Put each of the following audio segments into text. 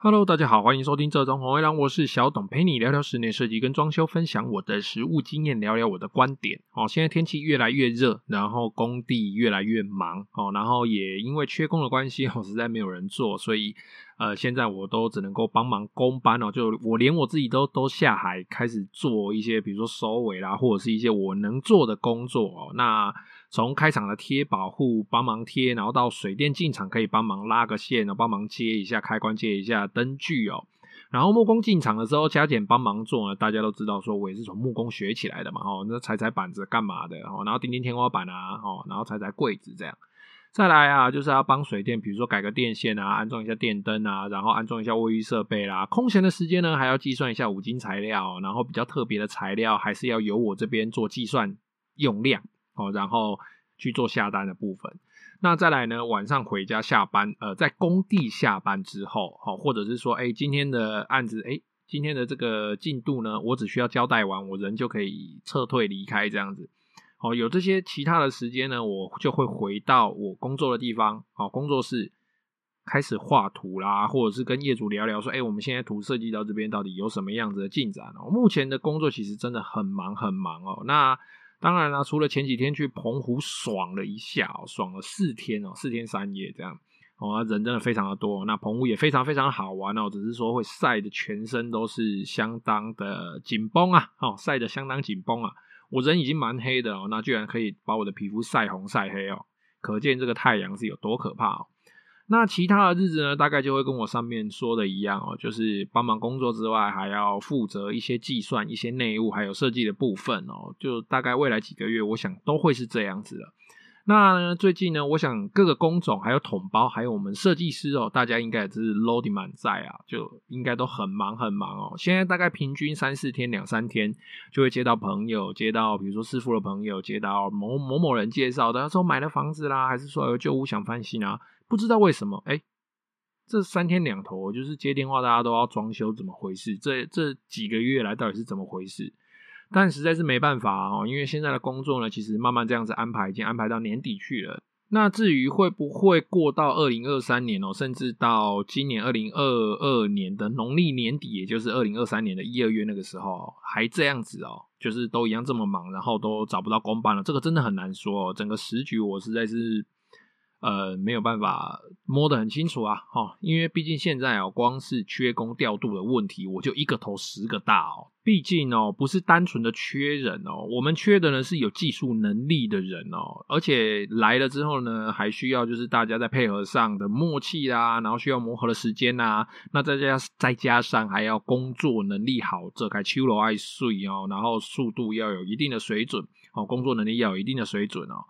Hello，大家好，欢迎收听这中红卫狼，我是小董，陪你聊聊室内设计跟装修，分享我的实务经验，聊聊我的观点。哦，现在天气越来越热，然后工地越来越忙，哦，然后也因为缺工的关系，哦，实在没有人做，所以呃，现在我都只能够帮忙工班哦，就我连我自己都都下海开始做一些，比如说收尾啦，或者是一些我能做的工作哦，那。从开场的贴保护帮忙贴，然后到水电进场可以帮忙拉个线，然后帮忙接一下开关，接一下灯具哦。然后木工进场的时候加减帮忙做呢，大家都知道说我也是从木工学起来的嘛，哦，那踩踩板子干嘛的哦，然后钉钉天花板啊，哦，然后踩踩柜子这样。再来啊，就是要帮水电，比如说改个电线啊，安装一下电灯啊，然后安装一下卫浴设备啦。空闲的时间呢，还要计算一下五金材料，然后比较特别的材料还是要由我这边做计算用量。哦，然后去做下单的部分。那再来呢，晚上回家下班，呃，在工地下班之后，好，或者是说，哎，今天的案子，哎，今天的这个进度呢，我只需要交代完，我人就可以撤退离开这样子。哦，有这些其他的时间呢，我就会回到我工作的地方，好，工作室开始画图啦，或者是跟业主聊聊说，哎，我们现在图设计到这边到底有什么样子的进展哦？目前的工作其实真的很忙很忙哦，那。当然啦，除了前几天去澎湖爽了一下，爽了四天哦，四天三夜这样哦，人真的非常的多。那澎湖也非常非常好玩哦，只是说会晒得全身都是相当的紧绷啊，哦，晒得相当紧绷啊。我人已经蛮黑的哦，那居然可以把我的皮肤晒红晒黑哦，可见这个太阳是有多可怕哦。那其他的日子呢，大概就会跟我上面说的一样哦，就是帮忙工作之外，还要负责一些计算、一些内务，还有设计的部分哦。就大概未来几个月，我想都会是这样子的。那，最近呢，我想各个工种、还有统包、还有我们设计师哦，大家应该也是 load 满载啊，就应该都很忙很忙哦。现在大概平均三四天、两三天就会接到朋友，接到比如说师傅的朋友，接到某某某人介绍的，他说买了房子啦，还是说有旧屋想翻新啊？不知道为什么，哎、这三天两头就是接电话，大家都要装修，怎么回事？这这几个月来到底是怎么回事？但实在是没办法哦，因为现在的工作呢，其实慢慢这样子安排，已经安排到年底去了。那至于会不会过到二零二三年哦，甚至到今年二零二二年的农历年底，也就是二零二三年的一二月那个时候，还这样子哦，就是都一样这么忙，然后都找不到工班了，这个真的很难说哦。整个时局我实在是。呃，没有办法摸得很清楚啊，哈，因为毕竟现在哦，光是缺工调度的问题，我就一个头十个大哦。毕竟哦，不是单纯的缺人哦，我们缺的呢是有技术能力的人哦，而且来了之后呢，还需要就是大家在配合上的默契啦，然后需要磨合的时间呐，那再加再加上还要工作能力好，这开秋楼爱睡哦，然后速度要有一定的水准哦，工作能力要有一定的水准哦。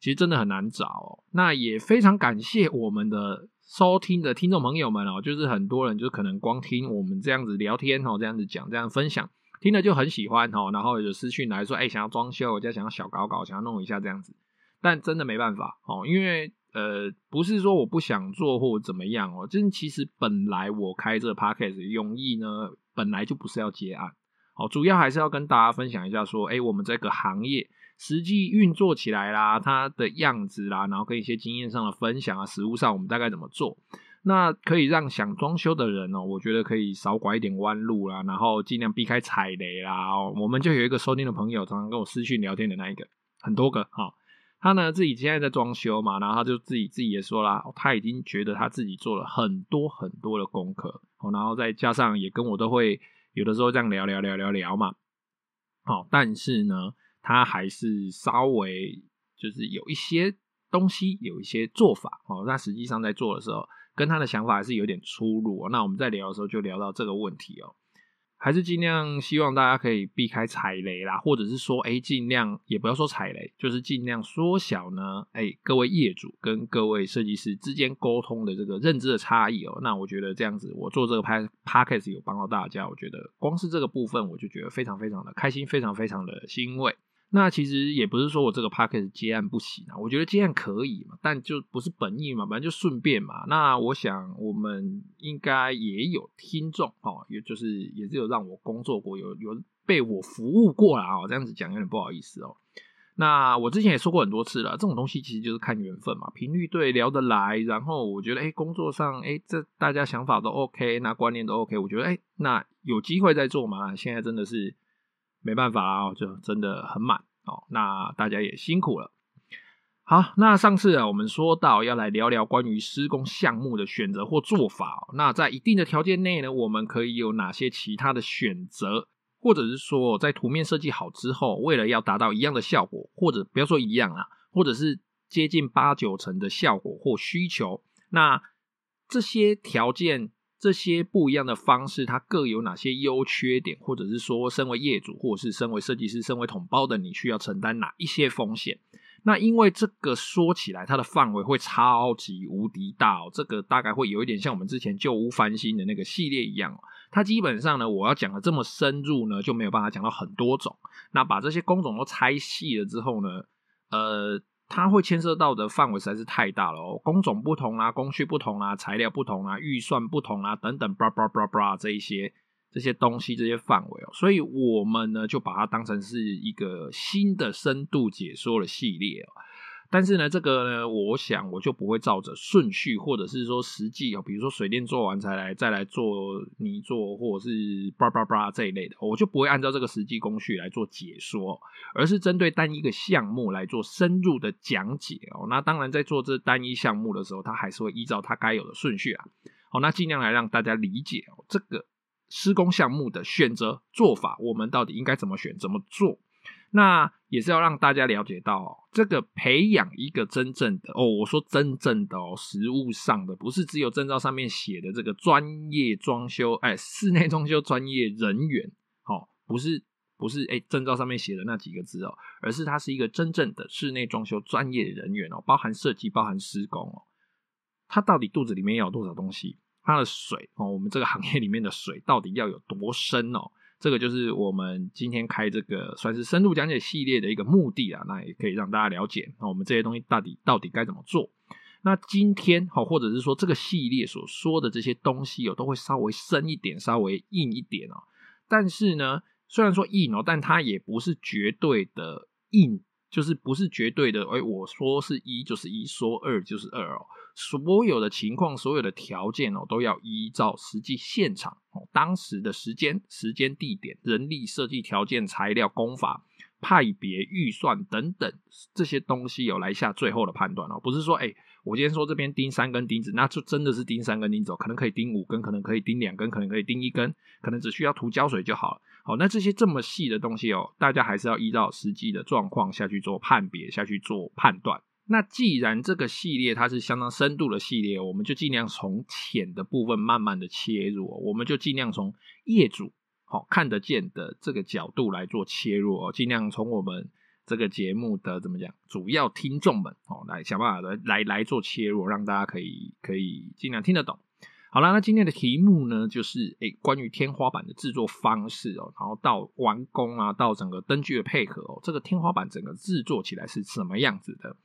其实真的很难找哦，那也非常感谢我们的收听的听众朋友们哦，就是很多人就可能光听我们这样子聊天哦，这样子讲，这样分享，听了就很喜欢哦，然后有私讯来说，哎，想要装修，我家想要小搞搞，想要弄一下这样子，但真的没办法哦，因为呃，不是说我不想做或怎么样哦，就是其实本来我开这个 podcast 用意呢，本来就不是要接案，哦，主要还是要跟大家分享一下说，哎，我们这个行业。实际运作起来啦，它的样子啦，然后跟一些经验上的分享啊，实务上我们大概怎么做，那可以让想装修的人哦，我觉得可以少拐一点弯路啦，然后尽量避开踩雷啦。我们就有一个收听的朋友，常常跟我私讯聊天的那一个，很多个哈，他呢自己现在在装修嘛，然后他就自己自己也说啦，他已经觉得他自己做了很多很多的功课，然后再加上也跟我都会有的时候这样聊聊聊聊聊嘛，好，但是呢。他还是稍微就是有一些东西，有一些做法哦。那实际上在做的时候，跟他的想法还是有点出入哦。那我们在聊的时候就聊到这个问题哦，还是尽量希望大家可以避开踩雷啦，或者是说，哎，尽量也不要说踩雷，就是尽量缩小呢，哎，各位业主跟各位设计师之间沟通的这个认知的差异哦。那我觉得这样子，我做这个拍 podcast 有帮到大家，我觉得光是这个部分，我就觉得非常非常的开心，非常非常的欣慰。那其实也不是说我这个 podcast 接案不行啊，我觉得接案可以嘛，但就不是本意嘛，反正就顺便嘛。那我想我们应该也有听众哦，也就是也是有让我工作过，有有被我服务过啦哦，这样子讲有点不好意思哦。那我之前也说过很多次了，这种东西其实就是看缘分嘛，频率对，聊得来，然后我觉得，哎，工作上，哎，这大家想法都 OK，那观念都 OK，我觉得，哎，那有机会再做嘛。现在真的是没办法啊，就真的很满哦。那大家也辛苦了。好，那上次啊，我们说到要来聊聊关于施工项目的选择或做法。那在一定的条件内呢，我们可以有哪些其他的选择？或者是说，在图面设计好之后，为了要达到一样的效果，或者不要说一样啊，或者是接近八九成的效果或需求，那这些条件、这些不一样的方式，它各有哪些优缺点？或者是说，身为业主，或者是身为设计师、身为统包的你，需要承担哪一些风险？那因为这个说起来，它的范围会超级无敌大哦，这个大概会有一点像我们之前旧屋翻新的那个系列一样。它基本上呢，我要讲的这么深入呢，就没有办法讲到很多种。那把这些工种都拆细了之后呢，呃，它会牵涉到的范围实在是太大了哦。工种不同啊，工序不同啊，材料不同啊，预算不同啊，等等，叭叭叭叭这一些这些东西这些范围哦，所以我们呢就把它当成是一个新的深度解说的系列哦。但是呢，这个呢，我想我就不会照着顺序，或者是说实际哦，比如说水电做完才来再来做泥作，或者是叭叭叭这一类的，我就不会按照这个实际工序来做解说，而是针对单一个项目来做深入的讲解哦。那当然，在做这单一项目的时候，它还是会依照它该有的顺序啊。好，那尽量来让大家理解哦，这个施工项目的选择做法，我们到底应该怎么选，怎么做？那也是要让大家了解到，这个培养一个真正的哦，我说真正的哦，实物上的，不是只有证照上面写的这个专业装修，哎，室内装修专业人员，哦，不是不是哎，证照上面写的那几个字哦，而是它是一个真正的室内装修专业人员哦，包含设计，包含施工哦，他到底肚子里面要有多少东西？他的水哦，我们这个行业里面的水到底要有多深哦？这个就是我们今天开这个算是深度讲解系列的一个目的啊，那也可以让大家了解，那我们这些东西到底到底该怎么做。那今天哈，或者是说这个系列所说的这些东西哦，都会稍微深一点，稍微硬一点哦。但是呢，虽然说硬哦，但它也不是绝对的硬，就是不是绝对的。哎，我说是一就是一，说二就是二哦。所有的情况，所有的条件哦，都要依照实际现场哦，当时的时间、时间、地点、人力、设计条件、材料、工法、派别、预算等等这些东西有来下最后的判断哦。不是说，哎，我今天说这边钉三根钉子，那就真的是钉三根钉子，可能可以钉五根，可能可以钉两根，可能可以钉一根，可能只需要涂胶水就好了。好，那这些这么细的东西哦，大家还是要依照实际的状况下去做判别，下去做判断。那既然这个系列它是相当深度的系列，我们就尽量从浅的部分慢慢的切入，我们就尽量从业主好看得见的这个角度来做切入哦，尽量从我们这个节目的怎么讲，主要听众们哦，来想办法来来来做切入，让大家可以可以尽量听得懂。好了，那今天的题目呢，就是诶关于天花板的制作方式哦，然后到完工啊，到整个灯具的配合哦，这个天花板整个制作起来是什么样子的？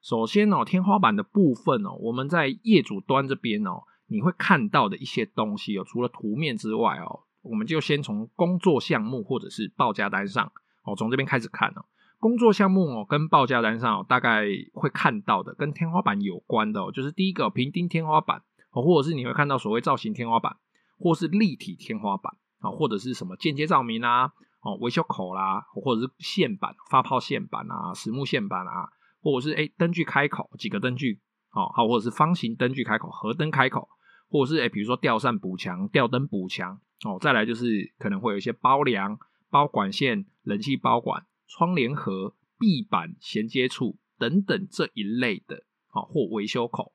首先哦，天花板的部分哦，我们在业主端这边哦，你会看到的一些东西哦，除了图面之外哦，我们就先从工作项目或者是报价单上哦，从这边开始看哦。工作项目哦，跟报价单上，大概会看到的跟天花板有关的哦，就是第一个平钉天花板哦，或者是你会看到所谓造型天花板，或是立体天花板啊，或者是什么间接照明啊，哦，维修口啦，或者是线板、发泡线板啊、实木线板啊。或者是诶灯具开口几个灯具，好，好，或者是方形灯具开口、合灯开口，或者是诶比如说吊扇补墙、吊灯补墙，哦，再来就是可能会有一些包梁、包管线、冷气包管、窗帘盒、壁板衔接处等等这一类的，好，或维修口，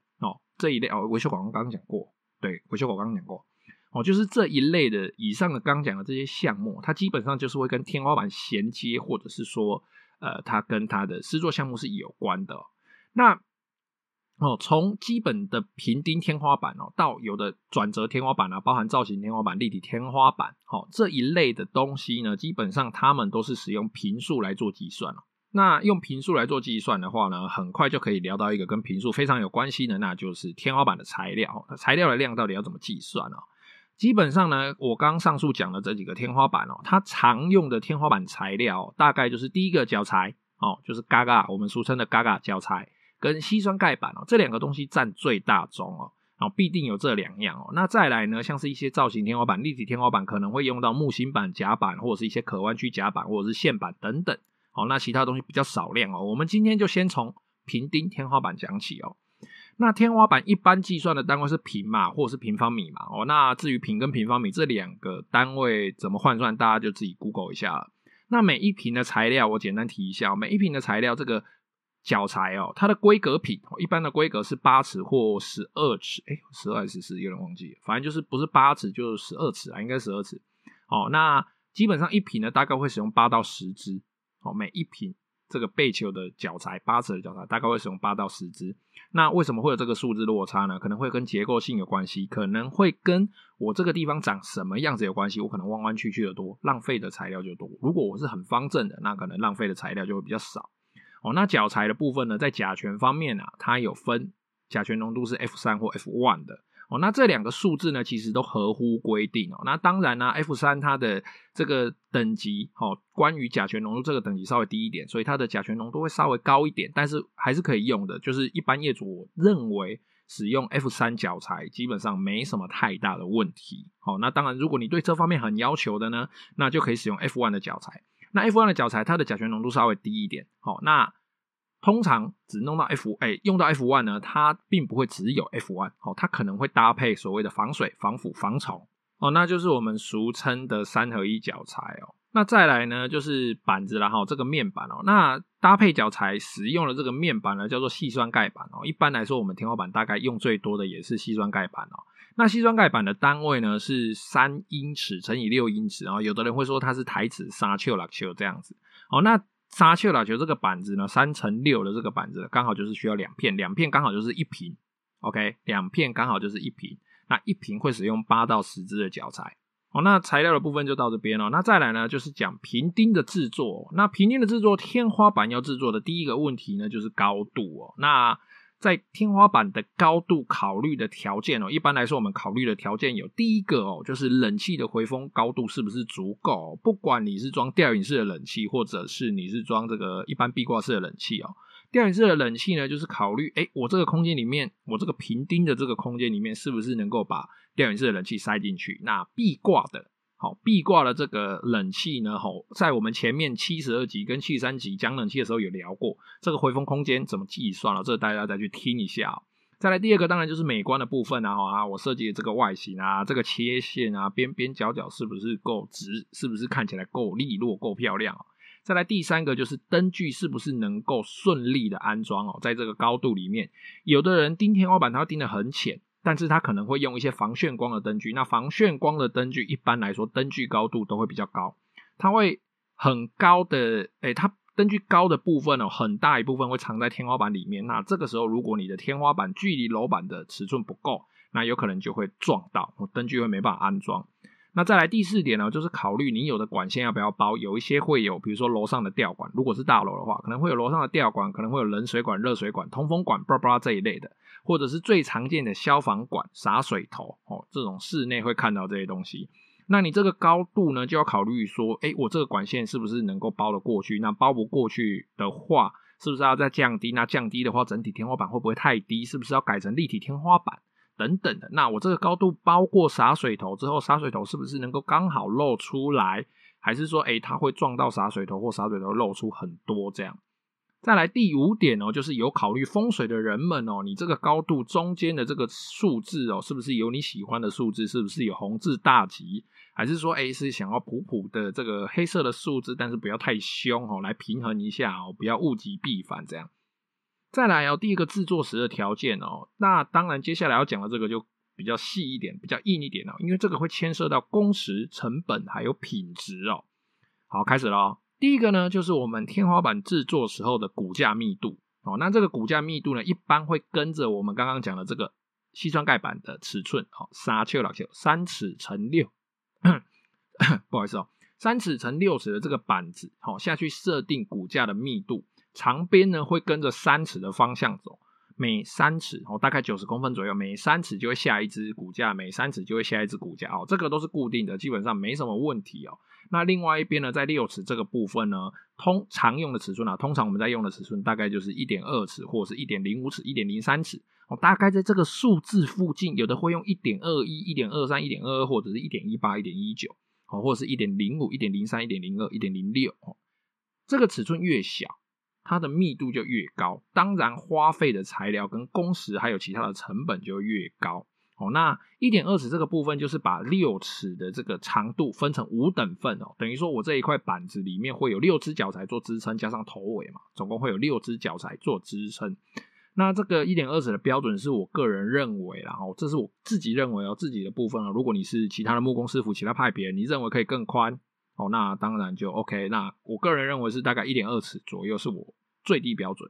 这一类哦，维修口刚刚讲过，对，维修口刚刚讲过，哦，就是这一类的以上的刚讲的这些项目，它基本上就是会跟天花板衔接，或者是说。呃，它跟它的施作项目是有关的。那哦，从基本的平钉天花板哦，到有的转折天花板啊，包含造型天花板、立体天花板，哦，这一类的东西呢，基本上他们都是使用平数来做计算。那用坪数来做计算的话呢，很快就可以聊到一个跟坪数非常有关系的，那就是天花板的材料，材料的量到底要怎么计算呢？基本上呢，我刚上述讲的这几个天花板哦，它常用的天花板材料大概就是第一个角材哦，就是 Gaga，我们俗称的 Gaga 脚材跟矽酸钙板哦，这两个东西占最大宗哦，哦，必定有这两样哦。那再来呢，像是一些造型天花板、立体天花板，可能会用到木芯板、夹板，或者是一些可弯曲夹板，或者是线板等等。哦，那其他东西比较少量哦。我们今天就先从平钉天花板讲起哦。那天花板一般计算的单位是平嘛，或者是平方米嘛。哦，那至于平跟平方米这两个单位怎么换算，大家就自己 Google 一下了。那每一坪的材料，我简单提一下，每一坪的材料这个脚材哦，它的规格品，一般的规格是八尺或十二尺，哎，十二还是十四，有点忘记，反正就是不是八尺就是十二尺啊，应该十二尺。哦，那基本上一坪呢，大概会使用八到十支。哦，每一瓶。这个背球的脚材，八尺的脚材大概会使用八到十支。那为什么会有这个数字落差呢？可能会跟结构性有关系，可能会跟我这个地方长什么样子有关系。我可能弯弯曲曲的多，浪费的材料就多。如果我是很方正的，那可能浪费的材料就会比较少。哦，那脚材的部分呢，在甲醛方面啊，它有分甲醛浓度是 F 三或 F one 的。哦，那这两个数字呢，其实都合乎规定哦。那当然呢，F 三它的这个等级，哦，关于甲醛浓度这个等级稍微低一点，所以它的甲醛浓度会稍微高一点，但是还是可以用的。就是一般业主我认为使用 F 三脚材基本上没什么太大的问题。好，那当然，如果你对这方面很要求的呢，那就可以使用 F one 的脚材。那 F one 的脚材它的甲醛浓度稍微低一点。好，那。通常只弄到 F，哎、用到 F one 呢，它并不会只有 F one，哦，它可能会搭配所谓的防水、防腐、防虫，哦，那就是我们俗称的三合一脚材哦。那再来呢，就是板子啦，哈，这个面板哦，那搭配脚材使用的这个面板呢，叫做细酸钙板哦。一般来说，我们天花板大概用最多的也是细酸钙板哦。那细酸钙板的单位呢是三英尺乘以六英尺，然后有的人会说它是台尺三尺六尺这样子，哦，那。沙丘啦，就这个板子呢，三乘六的这个板子刚好就是需要两片，两片刚好就是一瓶，OK，两片刚好就是一瓶，那一瓶会使用八到十支的脚材。哦，那材料的部分就到这边了。那再来呢，就是讲平钉的制作。那平钉的制作，天花板要制作的第一个问题呢，就是高度哦。那在天花板的高度考虑的条件哦，一般来说我们考虑的条件有第一个哦，就是冷气的回风高度是不是足够？不管你是装吊顶式的冷气，或者是你是装这个一般壁挂式的冷气哦。吊顶式的冷气呢，就是考虑，诶，我这个空间里面，我这个平钉的这个空间里面，是不是能够把吊顶式的冷气塞进去？那壁挂的。好，壁挂的这个冷气呢，吼，在我们前面七十二集跟七十三集讲冷气的时候有聊过，这个回风空间怎么计算了，这个大家再去听一下。再来第二个，当然就是美观的部分啊，啊，我设计的这个外形啊，这个切线啊，边边角角是不是够直，是不是看起来够利落、够漂亮？再来第三个就是灯具是不是能够顺利的安装哦，在这个高度里面，有的人钉天花板，他会钉得很浅。但是它可能会用一些防眩光的灯具，那防眩光的灯具一般来说灯具高度都会比较高，它会很高的，诶，它灯具高的部分哦，很大一部分会藏在天花板里面。那这个时候，如果你的天花板距离楼板的尺寸不够，那有可能就会撞到，灯具会没办法安装。那再来第四点呢，就是考虑你有的管线要不要包，有一些会有，比如说楼上的吊管，如果是大楼的话，可能会有楼上的吊管，可能会有冷水管、热水管、通风管，巴拉巴拉这一类的，或者是最常见的消防管、洒水头哦，这种室内会看到这些东西。那你这个高度呢，就要考虑说，诶，我这个管线是不是能够包得过去？那包不过去的话，是不是要再降低？那降低的话，整体天花板会不会太低？是不是要改成立体天花板？等等的，那我这个高度包过洒水头之后，洒水头是不是能够刚好露出来？还是说，诶，它会撞到洒水头，或洒水头露出很多这样？再来第五点哦，就是有考虑风水的人们哦，你这个高度中间的这个数字哦，是不是有你喜欢的数字？是不是有红字大吉？还是说，诶，是想要普普的这个黑色的数字，但是不要太凶哦，来平衡一下哦，不要物极必反这样。再来哦，第一个制作时的条件哦，那当然接下来要讲的这个就比较细一点，比较硬一点哦，因为这个会牵涉到工时、成本还有品质哦。好，开始了哦。第一个呢，就是我们天花板制作时候的骨架密度哦。那这个骨架密度呢，一般会跟着我们刚刚讲的这个矽酸钙板的尺寸哦，三尺六尺，三尺乘六，不好意思哦，三尺乘六尺的这个板子好下去设定骨架的密度。长边呢会跟着三尺的方向走，每三尺哦，大概九十公分左右，每三尺就会下一只骨架，每三尺就会下一只骨架哦，这个都是固定的，基本上没什么问题哦。那另外一边呢，在六尺这个部分呢，通常用的尺寸啊，通常我们在用的尺寸大概就是一点二尺或者是一点零五尺、一点零三尺哦，大概在这个数字附近，有的会用一点二一、一点二三、一点二二，或者是一点一八、一点一九哦，或者是一点零五、一点零三、一点零二、一点零六哦，这个尺寸越小，它的密度就越高，当然花费的材料跟工时还有其他的成本就越高。哦，那一点二尺这个部分就是把六尺的这个长度分成五等份哦，等于说我这一块板子里面会有六只脚材做支撑，加上头尾嘛，总共会有六只脚材做支撑。那这个一点二尺的标准是我个人认为啦，哦，这是我自己认为哦，自己的部分啊，如果你是其他的木工师傅，其他派别，你认为可以更宽哦，那当然就 OK。那我个人认为是大概一点二尺左右是我最低标准。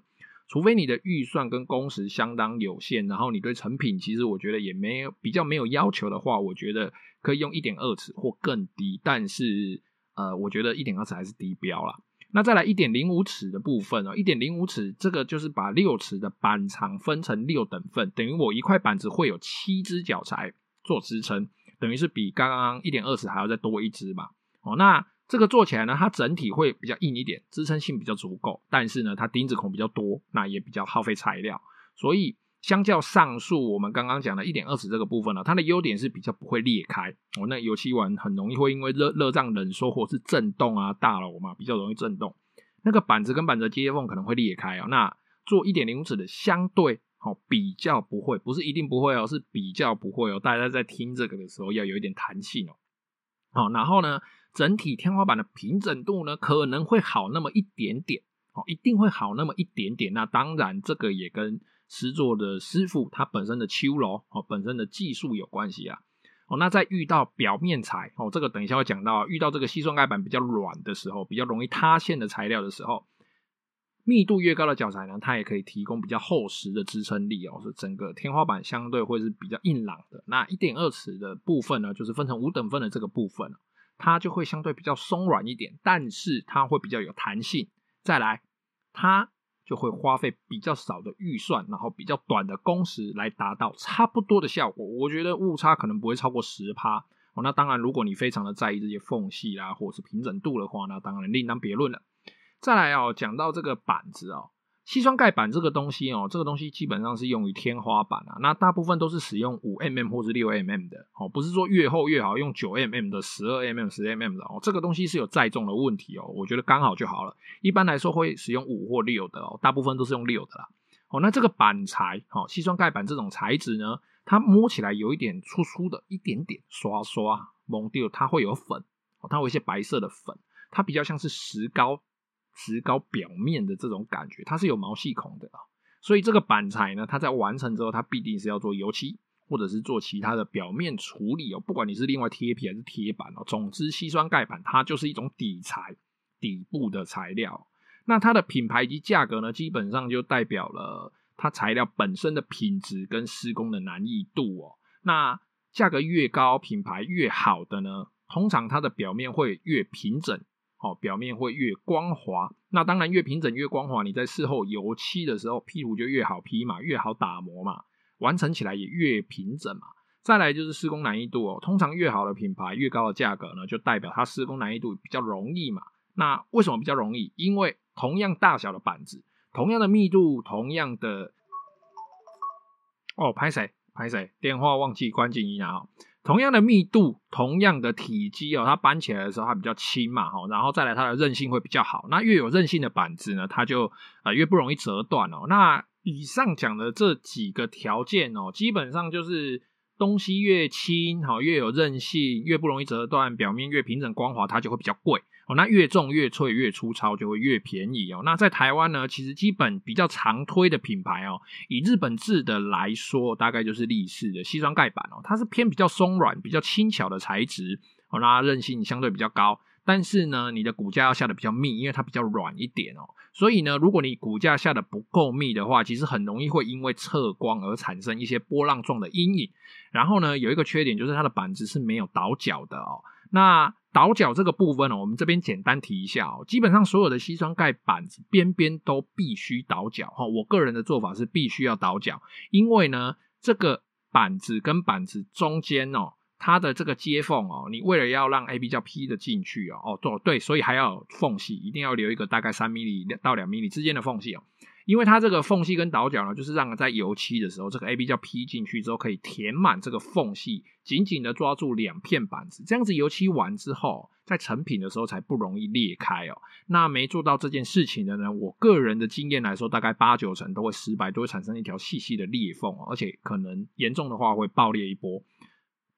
除非你的预算跟工时相当有限，然后你对成品其实我觉得也没有比较没有要求的话，我觉得可以用一点二尺或更低。但是呃，我觉得一点二尺还是低标啦。那再来一点零五尺的部分哦，一点零五尺这个就是把六尺的板长分成六等份，等于我一块板子会有七只脚材做支撑，等于是比刚刚一点二尺还要再多一只嘛。哦，那。这个做起来呢，它整体会比较硬一点，支撑性比较足够，但是呢，它钉子孔比较多，那也比较耗费材料。所以，相较上述我们刚刚讲的一点二尺这个部分呢，它的优点是比较不会裂开。哦，那油漆完很容易会因为热热胀冷缩或是震动啊，大楼嘛比较容易震动，那个板子跟板子接缝可能会裂开哦。那做一点零五尺的相对哦比较不会，不是一定不会哦，是比较不会哦。大家在听这个的时候要有一点弹性哦。好，然后呢，整体天花板的平整度呢，可能会好那么一点点，哦，一定会好那么一点点。那当然，这个也跟施作的师傅他本身的秋楼哦，本身的技术有关系啊。哦，那在遇到表面材哦，这个等一下会讲到，遇到这个矽酸盖板比较软的时候，比较容易塌陷的材料的时候，密度越高的脚材呢，它也可以提供比较厚实的支撑力哦，是整个天花板相对会是比较硬朗的。那一点二尺的部分呢，就是分成五等份的这个部分。它就会相对比较松软一点，但是它会比较有弹性。再来，它就会花费比较少的预算，然后比较短的工时来达到差不多的效果。我觉得误差可能不会超过十趴哦。那当然，如果你非常的在意这些缝隙啦，或者是平整度的话，那当然另当别论了。再来哦，讲到这个板子哦。矽酸盖板这个东西哦，这个东西基本上是用于天花板啊，那大部分都是使用五 mm 或是六 mm 的哦，不是说越厚越好，用九 mm 的、十二 mm、十 mm 的哦，这个东西是有载重的问题哦，我觉得刚好就好了。一般来说会使用五或六的哦，大部分都是用六的啦。哦，那这个板材哦，矽酸盖板这种材质呢，它摸起来有一点粗粗的，一点点刷刷蒙掉，它会有粉，哦它有一些白色的粉，它比较像是石膏。石膏表面的这种感觉，它是有毛细孔的啊，所以这个板材呢，它在完成之后，它必定是要做油漆，或者是做其他的表面处理哦。不管你是另外贴皮还是贴板哦，总之，吸酸钙板它就是一种底材，底部的材料。那它的品牌及价格呢，基本上就代表了它材料本身的品质跟施工的难易度哦。那价格越高，品牌越好的呢，通常它的表面会越平整。好，表面会越光滑，那当然越平整越光滑，你在事后油漆的时候，批图就越好批嘛，越好打磨嘛，完成起来也越平整嘛。再来就是施工难易度哦，通常越好的品牌，越高的价格呢，就代表它施工难易度比较容易嘛。那为什么比较容易？因为同样大小的板子，同样的密度，同样的……哦，拍谁？拍谁？电话忘记关静音啊。同样的密度，同样的体积哦，它搬起来的时候它比较轻嘛，哈，然后再来它的韧性会比较好。那越有韧性的板子呢，它就呃越不容易折断哦。那以上讲的这几个条件哦，基本上就是东西越轻，好，越有韧性，越不容易折断，表面越平整光滑，它就会比较贵。哦，那越重越脆越粗糙就会越便宜哦。那在台湾呢，其实基本比较常推的品牌哦，以日本制的来说，大概就是立式的西装盖板哦，它是偏比较松软、比较轻巧的材质哦，那韧性相对比较高。但是呢，你的骨架要下的比较密，因为它比较软一点哦。所以呢，如果你骨架下的不够密的话，其实很容易会因为侧光而产生一些波浪状的阴影。然后呢，有一个缺点就是它的板子是没有倒角的哦。那倒角这个部分呢，我们这边简单提一下哦。基本上所有的西装盖板子边边都必须倒角哈。我个人的做法是必须要倒角，因为呢，这个板子跟板子中间哦，它的这个接缝哦，你为了要让 A B 胶 P 的进去哦，哦对，所以还要有缝隙，一定要留一个大概三 m 米到两 m 米之间的缝隙哦。因为它这个缝隙跟倒角呢，就是让在油漆的时候，这个 A B 胶 P 进去之后，可以填满这个缝隙，紧紧的抓住两片板子，这样子油漆完之后，在成品的时候才不容易裂开哦。那没做到这件事情的呢，我个人的经验来说，大概八九成都会失败，都会产生一条细细的裂缝，而且可能严重的话会爆裂一波，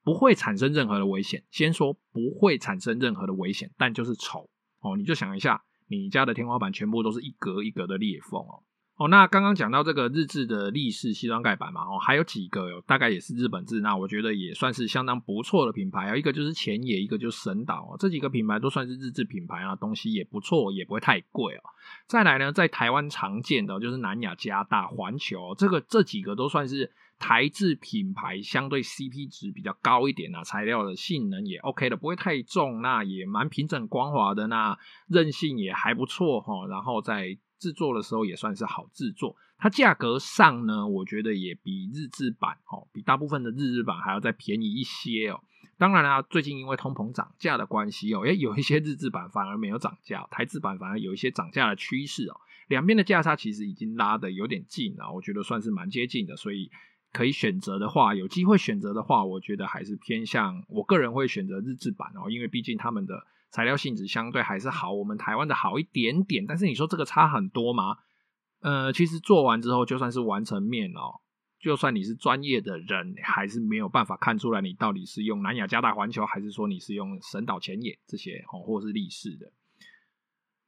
不会产生任何的危险。先说不会产生任何的危险，但就是丑哦。你就想一下，你家的天花板全部都是一格一格的裂缝哦。哦，那刚刚讲到这个日制的立式西装盖板嘛，哦，还有几个有大概也是日本制，那我觉得也算是相当不错的品牌啊。一个就是前野，一个就是神岛，这几个品牌都算是日制品牌啊，东西也不错，也不会太贵哦。再来呢，在台湾常见的就是南亚、加大、环球，这个这几个都算是台制品牌，相对 CP 值比较高一点啊，材料的性能也 OK 的，不会太重，那也蛮平整光滑的，那韧性也还不错哈，然后再。制作的时候也算是好制作，它价格上呢，我觉得也比日制版哦，比大部分的日制版还要再便宜一些哦。当然啦，最近因为通膨涨价的关系哦，诶，有一些日制版反而没有涨价，台制版反而有一些涨价的趋势哦。两边的价差其实已经拉得有点近了，我觉得算是蛮接近的，所以可以选择的话，有机会选择的话，我觉得还是偏向我个人会选择日制版哦，因为毕竟他们的。材料性质相对还是好，我们台湾的好一点点，但是你说这个差很多吗？呃，其实做完之后，就算是完成面哦，就算你是专业的人，还是没有办法看出来你到底是用南亚加大环球，还是说你是用神岛前野这些哦，或是立式的。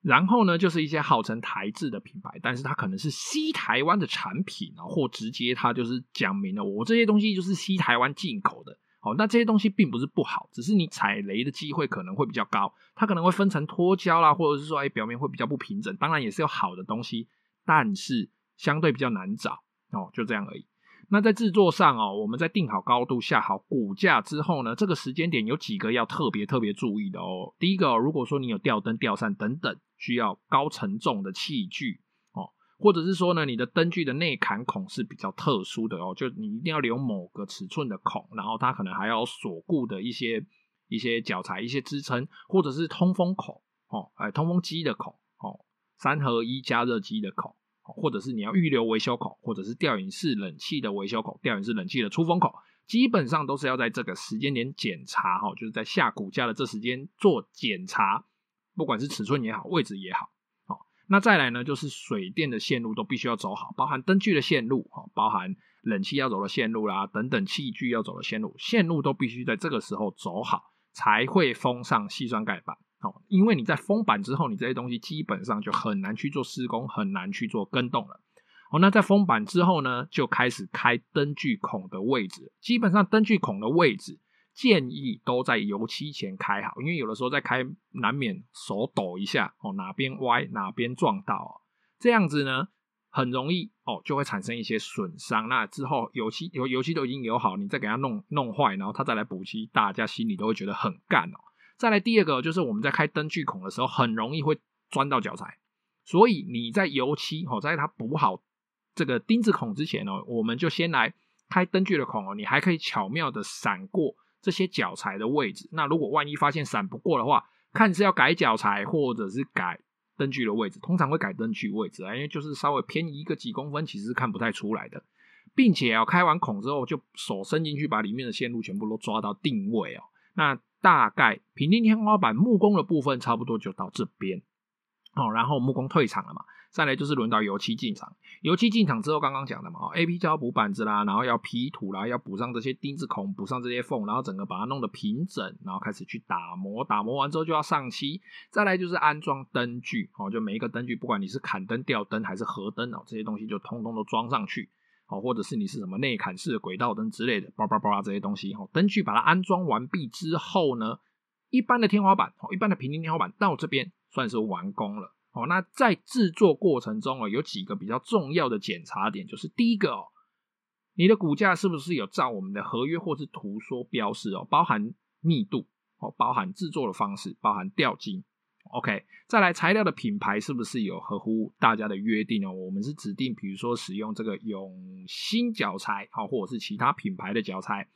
然后呢，就是一些号称台制的品牌，但是它可能是西台湾的产品啊，或直接它就是讲明了，我这些东西就是西台湾进口的。好，那这些东西并不是不好，只是你踩雷的机会可能会比较高，它可能会分成脱胶啦，或者是说，哎，表面会比较不平整。当然也是有好的东西，但是相对比较难找哦，就这样而已。那在制作上哦，我们在定好高度、下好骨架之后呢，这个时间点有几个要特别特别注意的哦。第一个，如果说你有吊灯、吊扇等等需要高承重的器具。或者是说呢，你的灯具的内坎孔是比较特殊的哦，就你一定要留某个尺寸的孔，然后它可能还要锁固的一些一些脚材、一些支撑，或者是通风口哦，哎，通风机的孔哦，三合一加热机的孔，或者是你要预留维修口，或者是吊饮式冷气的维修口、吊饮式冷气的出风口，基本上都是要在这个时间点检查哈，就是在下骨架的这时间做检查，不管是尺寸也好，位置也好。那再来呢，就是水电的线路都必须要走好，包含灯具的线路，包含冷气要走的线路啦，等等器具要走的线路，线路都必须在这个时候走好，才会封上细酸盖板。哦，因为你在封板之后，你这些东西基本上就很难去做施工，很难去做更动了。好，那在封板之后呢，就开始开灯具孔的位置，基本上灯具孔的位置。建议都在油漆前开好，因为有的时候在开难免手抖一下哦，哪边歪哪边撞到哦，这样子呢很容易哦就会产生一些损伤。那之后油漆油油漆都已经油好，你再给它弄弄坏，然后它再来补漆，大家心里都会觉得很干哦。再来第二个就是我们在开灯具孔的时候，很容易会钻到脚材，所以你在油漆哦，在它补好这个钉子孔之前哦，我们就先来开灯具的孔哦，你还可以巧妙的闪过。这些脚材的位置，那如果万一发现闪不过的话，看是要改脚材或者是改灯具的位置，通常会改灯具位置啊，因为就是稍微偏移一个几公分，其实是看不太出来的，并且啊，开完孔之后就手伸进去，把里面的线路全部都抓到定位哦。那大概平定天花板木工的部分差不多就到这边哦，然后木工退场了嘛。再来就是轮到油漆进场，油漆进场之后，刚刚讲的嘛，A B 胶补板子啦，然后要 P 土啦，要补上这些钉子孔，补上这些缝，然后整个把它弄得平整，然后开始去打磨，打磨完之后就要上漆。再来就是安装灯具，哦，就每一个灯具，不管你是砍灯、吊灯还是合灯哦，这些东西就通通都装上去，哦，或者是你是什么内砍式的轨道灯之类的，叭叭叭这些东西，哦，灯具把它安装完毕之后呢，一般的天花板，哦，一般的平顶天花板到这边算是完工了。哦，那在制作过程中哦，有几个比较重要的检查点，就是第一个哦，你的骨架是不是有照我们的合约或是图说标示哦，包含密度哦，包含制作的方式，包含吊金。OK，再来材料的品牌是不是有合乎大家的约定哦？我们是指定，比如说使用这个永兴脚材，好，或者是其他品牌的脚材，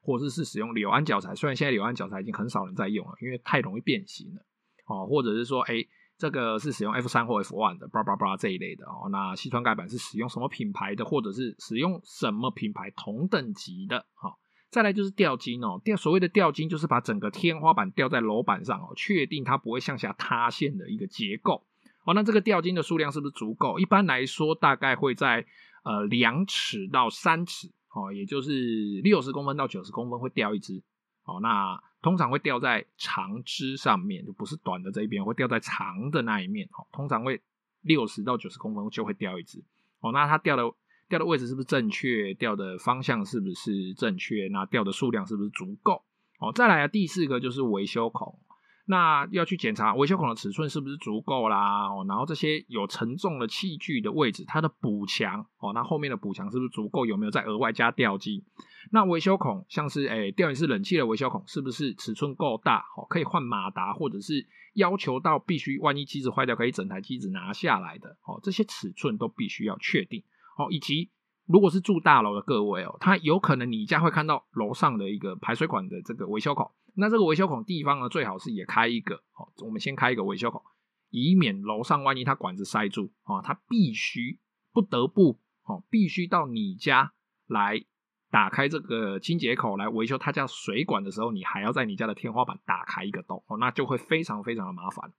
或者是使用柳安脚材。虽然现在柳安脚材已经很少人在用了，因为太容易变形了，哦，或者是说，哎，这个是使用 F 三或 F one 的，巴拉巴拉这一类的哦。那西川盖板是使用什么品牌的，或者是使用什么品牌同等级的，哈。再来就是吊金哦，吊所谓的吊金就是把整个天花板吊在楼板上哦，确定它不会向下塌陷的一个结构哦。那这个吊金的数量是不是足够？一般来说，大概会在呃两尺到三尺哦，也就是六十公分到九十公分会吊一支哦。那通常会掉在长枝上面，就不是短的这一边，会掉在长的那一面哦。通常会六十到九十公分就会掉一只哦。那它掉的。掉的位置是不是正确？掉的方向是不是正确？那掉的数量是不是足够？哦，再来啊，第四个就是维修孔，那要去检查维修孔的尺寸是不是足够啦？哦，然后这些有承重的器具的位置，它的补强哦，那后面的补强是不是足够？有没有再额外加吊机？那维修孔像是诶，吊顶式冷气的维修孔是不是尺寸够大？哦，可以换马达，或者是要求到必须万一机子坏掉可以整台机子拿下来的哦，这些尺寸都必须要确定。哦，以及如果是住大楼的各位哦，他有可能你家会看到楼上的一个排水管的这个维修口，那这个维修孔地方呢，最好是也开一个。哦，我们先开一个维修口，以免楼上万一它管子塞住啊，它必须不得不哦，必须到你家来打开这个清洁口来维修他家水管的时候，你还要在你家的天花板打开一个洞哦，那就会非常非常的麻烦。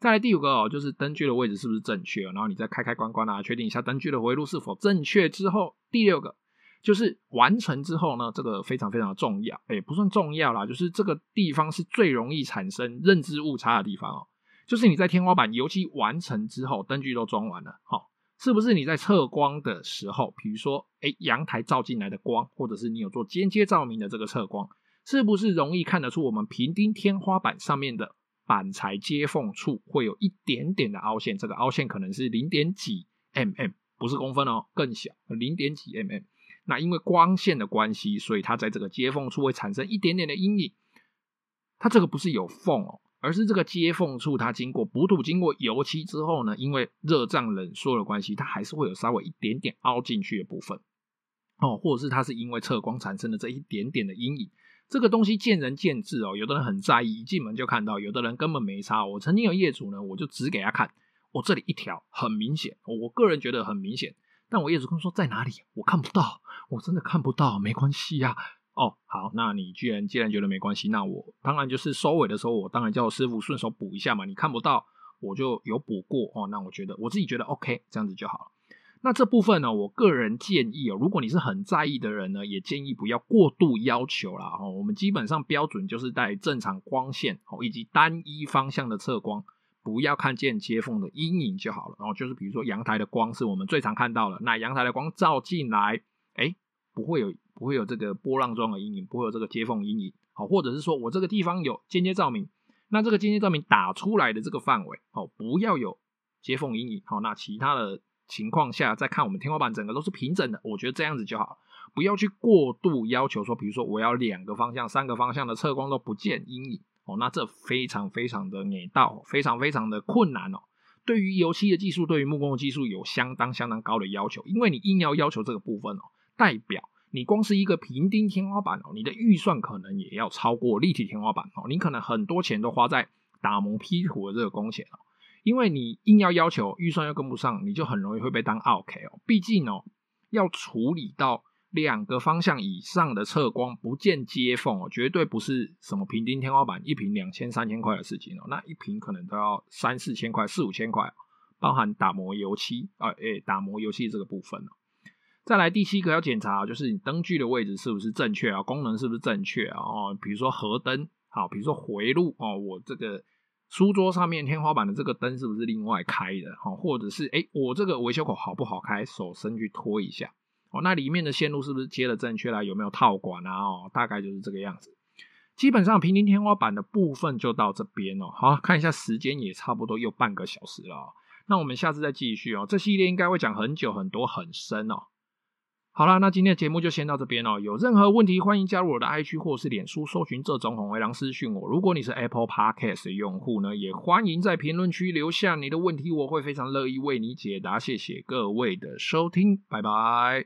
再来第五个哦，就是灯具的位置是不是正确？然后你再开开关关啊，确定一下灯具的回路是否正确之后，第六个就是完成之后呢，这个非常非常的重要，哎，不算重要啦，就是这个地方是最容易产生认知误差的地方哦。就是你在天花板油漆完成之后，灯具都装完了，好，是不是你在测光的时候，比如说，哎，阳台照进来的光，或者是你有做间接照明的这个测光，是不是容易看得出我们平钉天花板上面的？板材接缝处会有一点点的凹陷，这个凹陷可能是零点几 mm，不是公分哦，更小，零点几 mm。那因为光线的关系，所以它在这个接缝处会产生一点点的阴影。它这个不是有缝哦，而是这个接缝处它经过补土、经过油漆之后呢，因为热胀冷缩的关系，它还是会有稍微一点点凹进去的部分哦，或者是它是因为测光产生的这一点点的阴影。这个东西见仁见智哦，有的人很在意，一进门就看到；有的人根本没差。我曾经有业主呢，我就指给他看，我这里一条很明显，我个人觉得很明显。但我业主跟我说在哪里？我看不到，我真的看不到，没关系呀。哦，好，那你既然既然觉得没关系，那我当然就是收尾的时候，我当然叫师傅顺手补一下嘛。你看不到，我就有补过哦。那我觉得我自己觉得 OK，这样子就好了。那这部分呢，我个人建议哦，如果你是很在意的人呢，也建议不要过度要求啦。哦，我们基本上标准就是带正常光线哦，以及单一方向的测光，不要看见接缝的阴影就好了。然后就是比如说阳台的光是我们最常看到的，那阳台的光照进来，哎，不会有不会有这个波浪状的阴影，不会有这个接缝阴影。好，或者是说我这个地方有间接照明，那这个间接照明打出来的这个范围，哦，不要有接缝阴影。好，那其他的。情况下再看我们天花板整个都是平整的，我觉得这样子就好，不要去过度要求说，比如说我要两个方向、三个方向的测光都不见阴影哦，那这非常非常的难到，非常非常的困难哦。对于油漆的技术，对于木工的技术有相当相当高的要求，因为你硬要要求这个部分哦，代表你光是一个平钉天花板哦，你的预算可能也要超过立体天花板哦，你可能很多钱都花在打磨批土的这个工钱哦。因为你硬要要求预算又跟不上，你就很容易会被当奥客哦。毕竟哦，要处理到两个方向以上的测光不见接缝哦，绝对不是什么平钉天花板一坪两千三千块的事情哦。那一坪可能都要三四千块、四五千块，包含打磨油漆啊，诶，打磨油漆这个部分哦。再来第七个要检查，就是你灯具的位置是不是正确啊？功能是不是正确啊？哦，比如说河灯，好，比如说回路哦，我这个。书桌上面天花板的这个灯是不是另外开的？哈，或者是哎，我这个维修口好不好开？手伸去拖一下，哦，那里面的线路是不是接的正确啦？有没有套管啊？哦，大概就是这个样子。基本上平钉天花板的部分就到这边哦。好，看一下时间也差不多又半个小时了。那我们下次再继续哦。这系列应该会讲很久很多很深哦。好啦，那今天的节目就先到这边哦。有任何问题，欢迎加入我的 IG 或是脸书，搜寻“这种红卫狼”私讯我。如果你是 Apple Podcast 的用户呢，也欢迎在评论区留下你的问题，我会非常乐意为你解答。谢谢各位的收听，拜拜。